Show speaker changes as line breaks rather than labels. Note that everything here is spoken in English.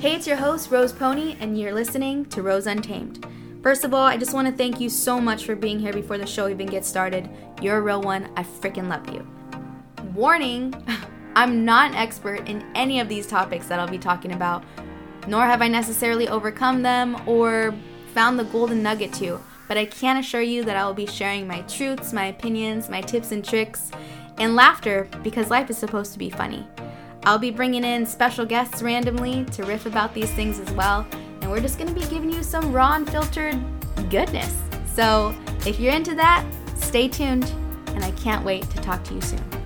Hey, it's your host, Rose Pony, and you're listening to Rose Untamed. First of all, I just want to thank you so much for being here before the show even gets started. You're a real one. I freaking love you. Warning I'm not an expert in any of these topics that I'll be talking about, nor have I necessarily overcome them or found the golden nugget to, but I can assure you that I will be sharing my truths, my opinions, my tips and tricks, and laughter because life is supposed to be funny. I'll be bringing in special guests randomly to riff about these things as well, and we're just to be giving you some raw and filtered goodness. So if you're into that, stay tuned, and I can't wait to talk to you soon.